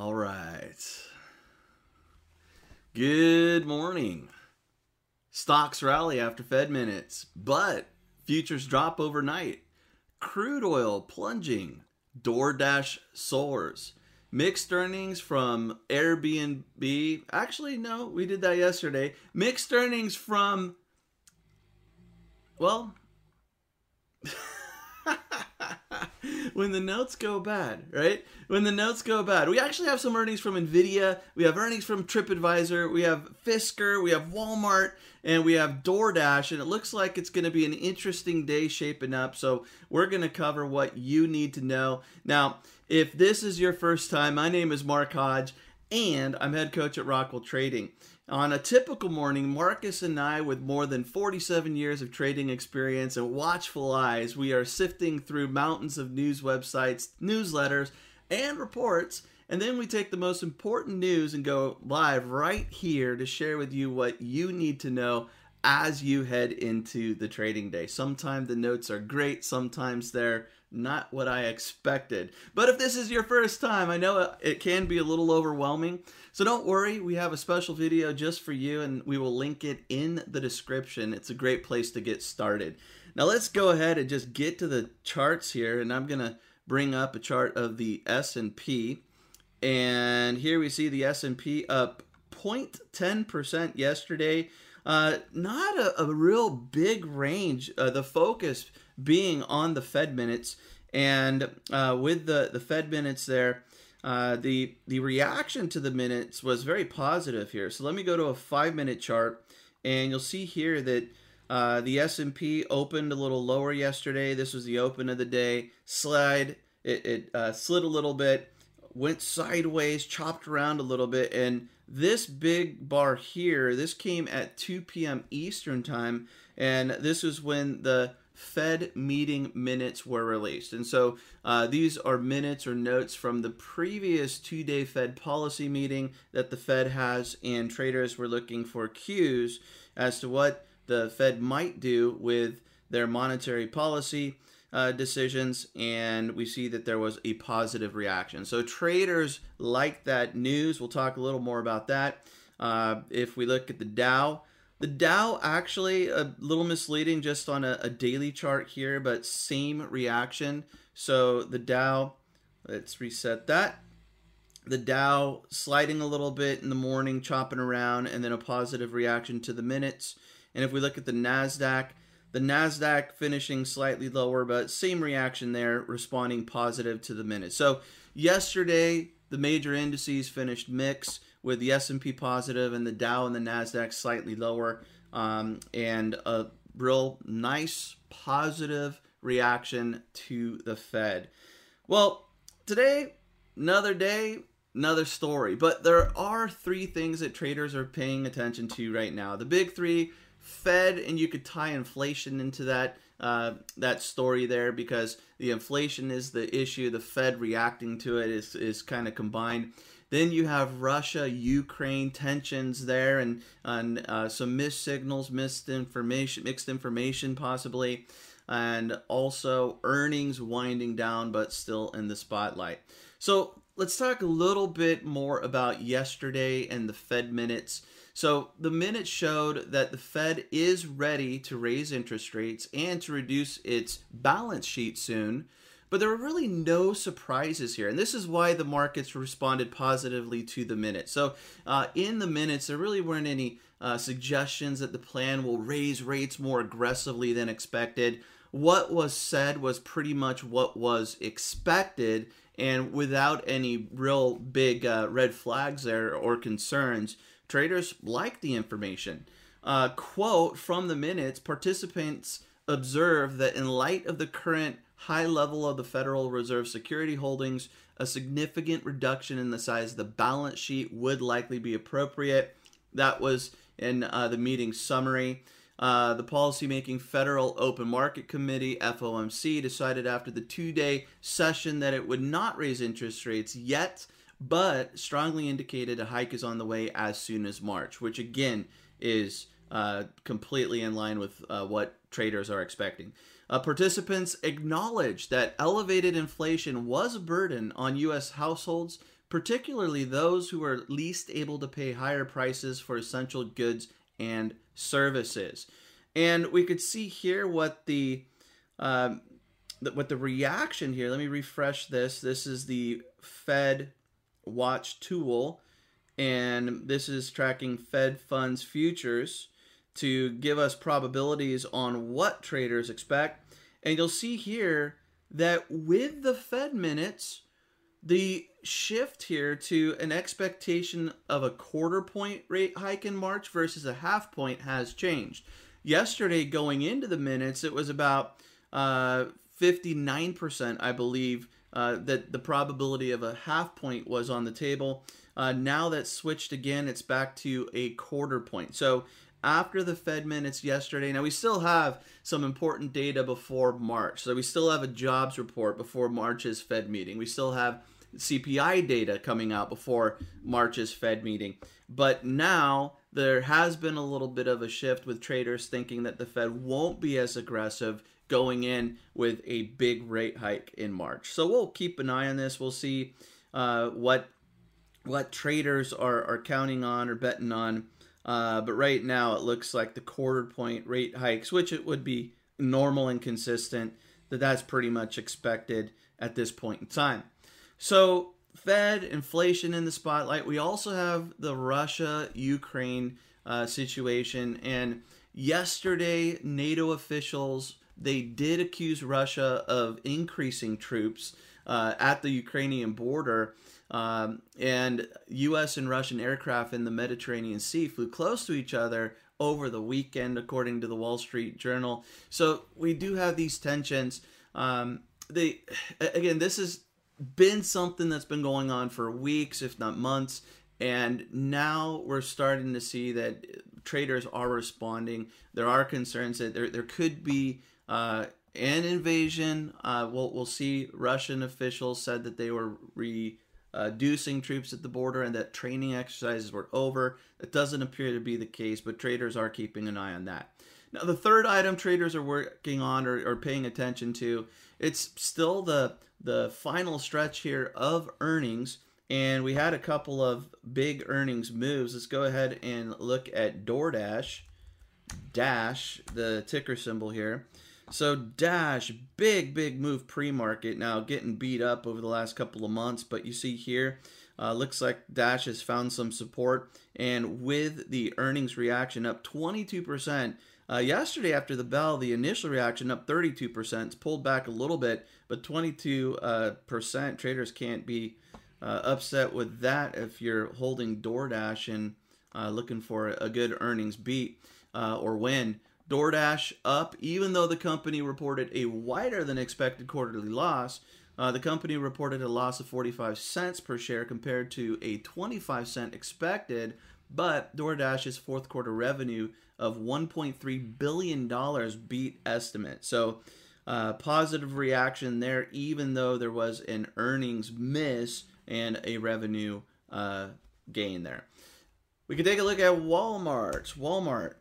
All right. Good morning. Stocks rally after Fed minutes, but futures drop overnight. Crude oil plunging. DoorDash soars. Mixed earnings from Airbnb. Actually, no, we did that yesterday. Mixed earnings from, well, when the notes go bad, right? When the notes go bad. We actually have some earnings from Nvidia, we have earnings from TripAdvisor, we have Fisker, we have Walmart, and we have DoorDash, and it looks like it's going to be an interesting day shaping up. So, we're going to cover what you need to know. Now, if this is your first time, my name is Mark Hodge, and I'm head coach at Rockwell Trading. On a typical morning, Marcus and I, with more than 47 years of trading experience and watchful eyes, we are sifting through mountains of news websites, newsletters, and reports. And then we take the most important news and go live right here to share with you what you need to know as you head into the trading day. Sometimes the notes are great, sometimes they're not what I expected. But if this is your first time, I know it can be a little overwhelming. So don't worry, we have a special video just for you and we will link it in the description. It's a great place to get started. Now let's go ahead and just get to the charts here and I'm going to bring up a chart of the S&P. And here we see the S&P up 0.10% yesterday. Uh, not a, a, real big range. Uh, the focus being on the Fed minutes, and uh, with the the Fed minutes there, uh, the the reaction to the minutes was very positive here. So let me go to a five minute chart, and you'll see here that. Uh, the S&P opened a little lower yesterday. This was the open of the day. Slide, it, it uh, slid a little bit, went sideways, chopped around a little bit, and this big bar here, this came at 2 p.m. Eastern time, and this is when the Fed meeting minutes were released. And so uh, these are minutes or notes from the previous two day Fed policy meeting that the Fed has, and traders were looking for cues as to what the Fed might do with their monetary policy uh, decisions, and we see that there was a positive reaction. So traders like that news. We'll talk a little more about that. Uh, if we look at the Dow, the Dow actually a little misleading just on a, a daily chart here, but same reaction. So the Dow, let's reset that. The Dow sliding a little bit in the morning, chopping around, and then a positive reaction to the minutes. And if we look at the NASDAQ, the Nasdaq finishing slightly lower, but same reaction there, responding positive to the minute. So yesterday, the major indices finished mixed with the S&P positive and the Dow and the Nasdaq slightly lower, um, and a real nice positive reaction to the Fed. Well, today, another day, another story. But there are three things that traders are paying attention to right now. The big three Fed, and you could tie inflation into that uh, that story there because the inflation is the issue. The Fed reacting to it is is kind of combined. Then you have Russia Ukraine tensions there, and and uh, some missed signals, missed information, mixed information possibly, and also earnings winding down, but still in the spotlight. So let's talk a little bit more about yesterday and the Fed minutes. So the minutes showed that the Fed is ready to raise interest rates and to reduce its balance sheet soon. But there were really no surprises here. And this is why the markets responded positively to the minutes. So, uh, in the minutes, there really weren't any uh, suggestions that the plan will raise rates more aggressively than expected. What was said was pretty much what was expected, and without any real big uh, red flags there or concerns. Traders like the information. Uh, quote from the minutes participants observe that in light of the current high level of the Federal Reserve security holdings, a significant reduction in the size of the balance sheet would likely be appropriate. That was in uh, the meeting summary. Uh, the Policymaking Federal Open Market Committee, FOMC, decided after the two day session that it would not raise interest rates yet but strongly indicated a hike is on the way as soon as March, which again is uh, completely in line with uh, what traders are expecting. Uh, participants acknowledged that elevated inflation was a burden on U.S. households, particularly those who are least able to pay higher prices for essential goods and services. And we could see here what the um, what the reaction here. Let me refresh this. This is the Fed Watch tool, and this is tracking Fed funds futures to give us probabilities on what traders expect. And you'll see here that with the Fed minutes, the shift here to an expectation of a quarter point rate hike in March versus a half point has changed. Yesterday, going into the minutes, it was about uh, 59%, I believe, uh, that the probability of a half point was on the table. Uh, now that's switched again, it's back to a quarter point. So after the Fed minutes yesterday. Now, we still have some important data before March. So, we still have a jobs report before March's Fed meeting. We still have CPI data coming out before March's Fed meeting. But now there has been a little bit of a shift with traders thinking that the Fed won't be as aggressive going in with a big rate hike in March. So, we'll keep an eye on this. We'll see uh, what what traders are, are counting on or betting on uh, but right now, it looks like the quarter point rate hikes, which it would be normal and consistent, that that's pretty much expected at this point in time. So, Fed, inflation in the spotlight. We also have the Russia Ukraine uh, situation. And yesterday, NATO officials they did accuse Russia of increasing troops uh, at the Ukrainian border. Um, and U.S. and Russian aircraft in the Mediterranean Sea flew close to each other over the weekend, according to the Wall Street Journal. So we do have these tensions. Um, they again, this has been something that's been going on for weeks, if not months, and now we're starting to see that traders are responding. There are concerns that there there could be. Uh, an invasion. Uh, we'll, we'll see. Russian officials said that they were re Uh, reducing troops at the border and that training exercises were over. That doesn't appear to be the case, but traders are keeping an eye on that. Now, the third item traders are working on or, or paying attention to, it's still the the final stretch here of earnings, and we had a couple of big earnings moves. Let's go ahead and look at DoorDash, Dash, the ticker symbol here. So Dash, big, big move pre-market. Now getting beat up over the last couple of months, but you see here, uh, looks like Dash has found some support. And with the earnings reaction up 22%, uh, yesterday after the bell, the initial reaction up 32%. It's pulled back a little bit, but 22% uh, traders can't be uh, upset with that if you're holding DoorDash and uh, looking for a good earnings beat or win. DoorDash up, even though the company reported a wider than expected quarterly loss. Uh, the company reported a loss of 45 cents per share compared to a 25 cent expected, but DoorDash's fourth quarter revenue of 1.3 billion dollars beat estimate. So, uh, positive reaction there, even though there was an earnings miss and a revenue uh, gain there. We can take a look at Walmart. Walmart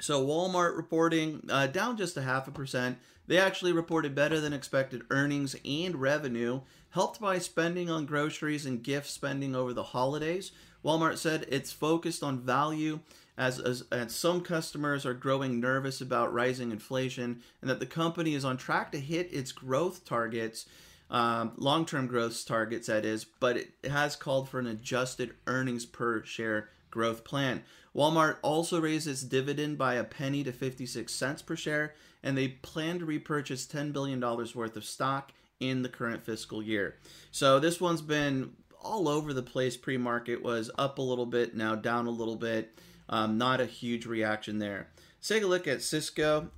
so Walmart reporting uh, down just a half a percent. They actually reported better than expected earnings and revenue, helped by spending on groceries and gift spending over the holidays. Walmart said it's focused on value as, as, as, some customers are growing nervous about rising inflation and that the company is on track to hit its growth targets, um, long term growth targets, that is, but it has called for an adjusted earnings per share growth plan. Walmart also raised its dividend by a penny to 56 cents per share, and they plan to repurchase $10 billion worth of stock in the current fiscal year. So this one's been all over the place pre market, was up a little bit, now down a little bit. Um, not a huge reaction there. Let's take a look at Cisco.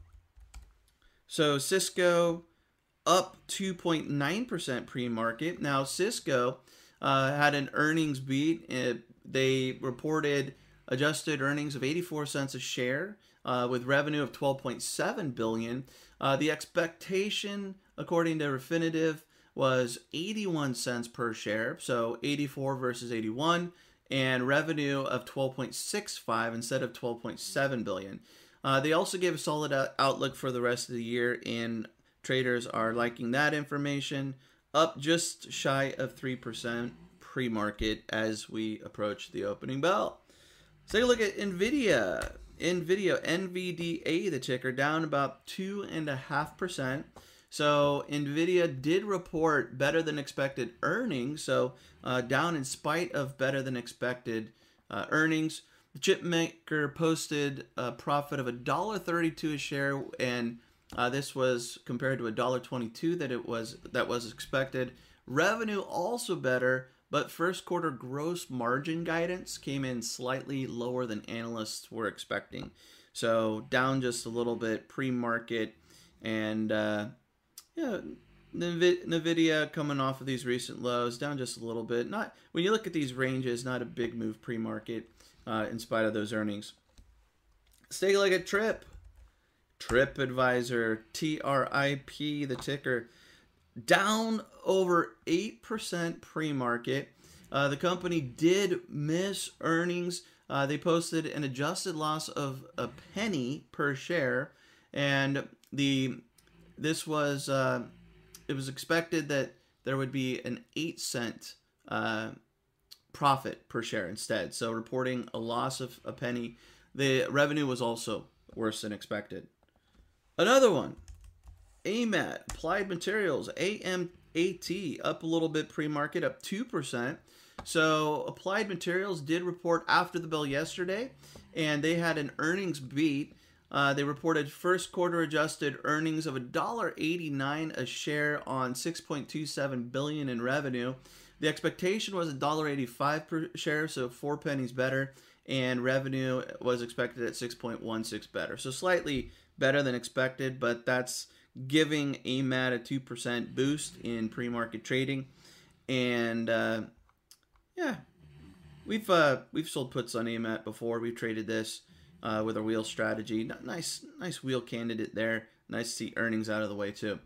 So Cisco up 2.9% pre market. Now, Cisco uh, had an earnings beat. It, they reported adjusted earnings of 84 cents a share uh, with revenue of 12.7 billion. Uh, the expectation, according to Refinitiv, was 81 cents per share, so 84 versus 81, and revenue of 12.65 instead of 12.7 billion. Uh, they also gave a solid outlook for the rest of the year, and traders are liking that information. Up just shy of 3% pre-market as we approach the opening bell. Let's take a look at NVIDIA. NVIDIA, NVDA, the ticker, down about 2.5%. So NVIDIA did report better than expected earnings, so uh, down in spite of better than expected uh, earnings. The chip maker posted a profit of $1.32 a share, and uh, this was compared to $1.22 that it was that was expected. Revenue also better, but first quarter gross margin guidance came in slightly lower than analysts were expecting. So down just a little bit pre-market, and uh, yeah, Nvidia coming off of these recent lows, down just a little bit. Not when you look at these ranges, not a big move pre-market, uh, in spite of those earnings. Let's take a look at Trip. TripAdvisor, TRIP, the ticker, down over 8% pre market. Uh, the company did miss earnings. Uh, they posted an adjusted loss of a penny per share, and the this was uh, it was expected that there would be an eight cent uh, profit per share instead. So reporting a loss of a penny. The revenue was also worse than expected. Another one, AMAT, Applied Materials, AMAT, up a little bit pre-market, up 2%. So Applied Materials did report after the bell yesterday, and they had an earnings beat. Uh, they reported first quarter adjusted earnings of $1.89 a share on 6.27 billion in revenue. The expectation was $1.85 per share, so four pennies better, and revenue was expected at 6.16 better. So slightly better than expected, but that's giving AMAT a 2% boost in pre-market trading. And uh, yeah, we've uh, we've sold puts on AMAT before. We've traded this uh, with our wheel strategy. Nice, nice wheel candidate there. Nice to see earnings out of the way too.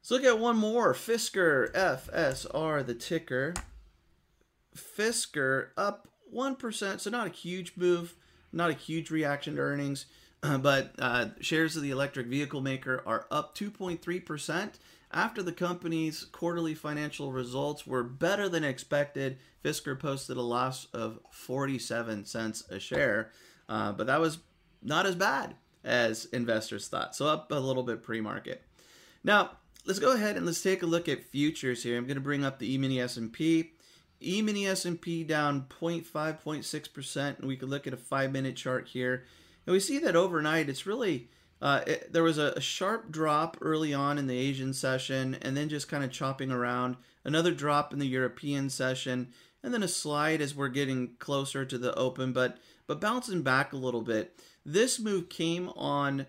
Let's look at one more. Fisker FSR, the ticker. Fisker up 1%, so not a huge move, not a huge reaction to earnings. but uh, shares of the electric vehicle maker are up 2.3% after the company's quarterly financial results were better than expected. Fisker posted a loss of 47 cents a share, uh, but that was not as bad as investors thought. So up a little bit pre-market. Now let's go ahead and let's take a look at futures here. I'm going to bring up the E-mini S&P. E-mini S&P down 0.5, 0.6%, and we could look at a five-minute chart here. And we see that overnight, it's really uh, it, there was a, a, sharp drop early on in the Asian session, and then just kind of chopping around. Another drop in the European session, and then a slide as we're getting closer to the open, but but bouncing back a little bit. This move came on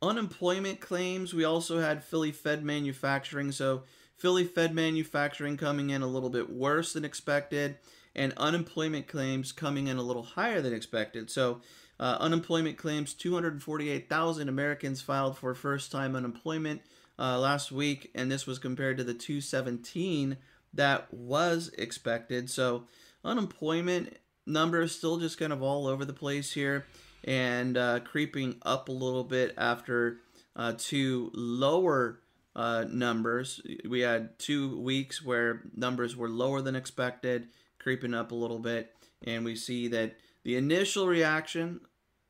unemployment claims. We also had Philly Fed manufacturing, so Philly Fed manufacturing coming in a little bit worse than expected and unemployment claims coming in a little higher than expected. So, uh, unemployment claims 248,000 Americans filed for first time unemployment uh, last week, and this was compared to the 217 that was expected. So, unemployment numbers still just kind of all over the place here and uh, creeping up a little bit after uh, two lower uh, numbers. We had two weeks where numbers were lower than expected creeping up a little bit, and we see that the initial reaction,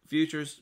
futures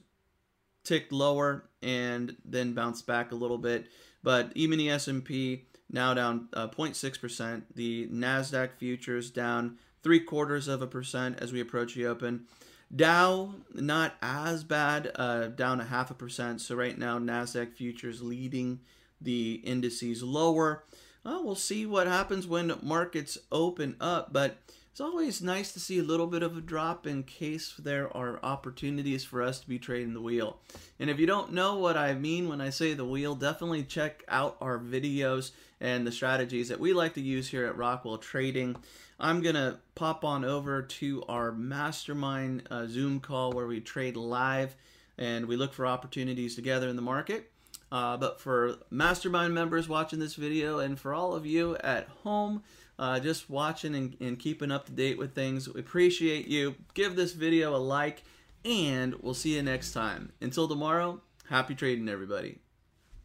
ticked lower and then bounced back a little bit, but even the S&P now down uh, 0.6%. The Nasdaq futures down three quarters of a percent as we approach the open. Dow not as bad, uh, down a half a percent. So right now Nasdaq futures leading the indices lower. Uh, we'll see what happens when markets open up, but it's always nice to see a little bit of a drop in case there are opportunities for us to be trading the wheel. And if you don't know what I mean when I say the wheel, definitely check out our videos and the strategies that we like to use here at Rockwell Trading. I'm going to pop on over to our mastermind uh, Zoom call where we trade live and we look for opportunities together in the market. Uh, but for mastermind members watching this video and for all of you at home, uh, just watching and, and keeping up to date with things. We appreciate you. Give this video a like, and we'll see you next time. Until tomorrow, happy trading, everybody.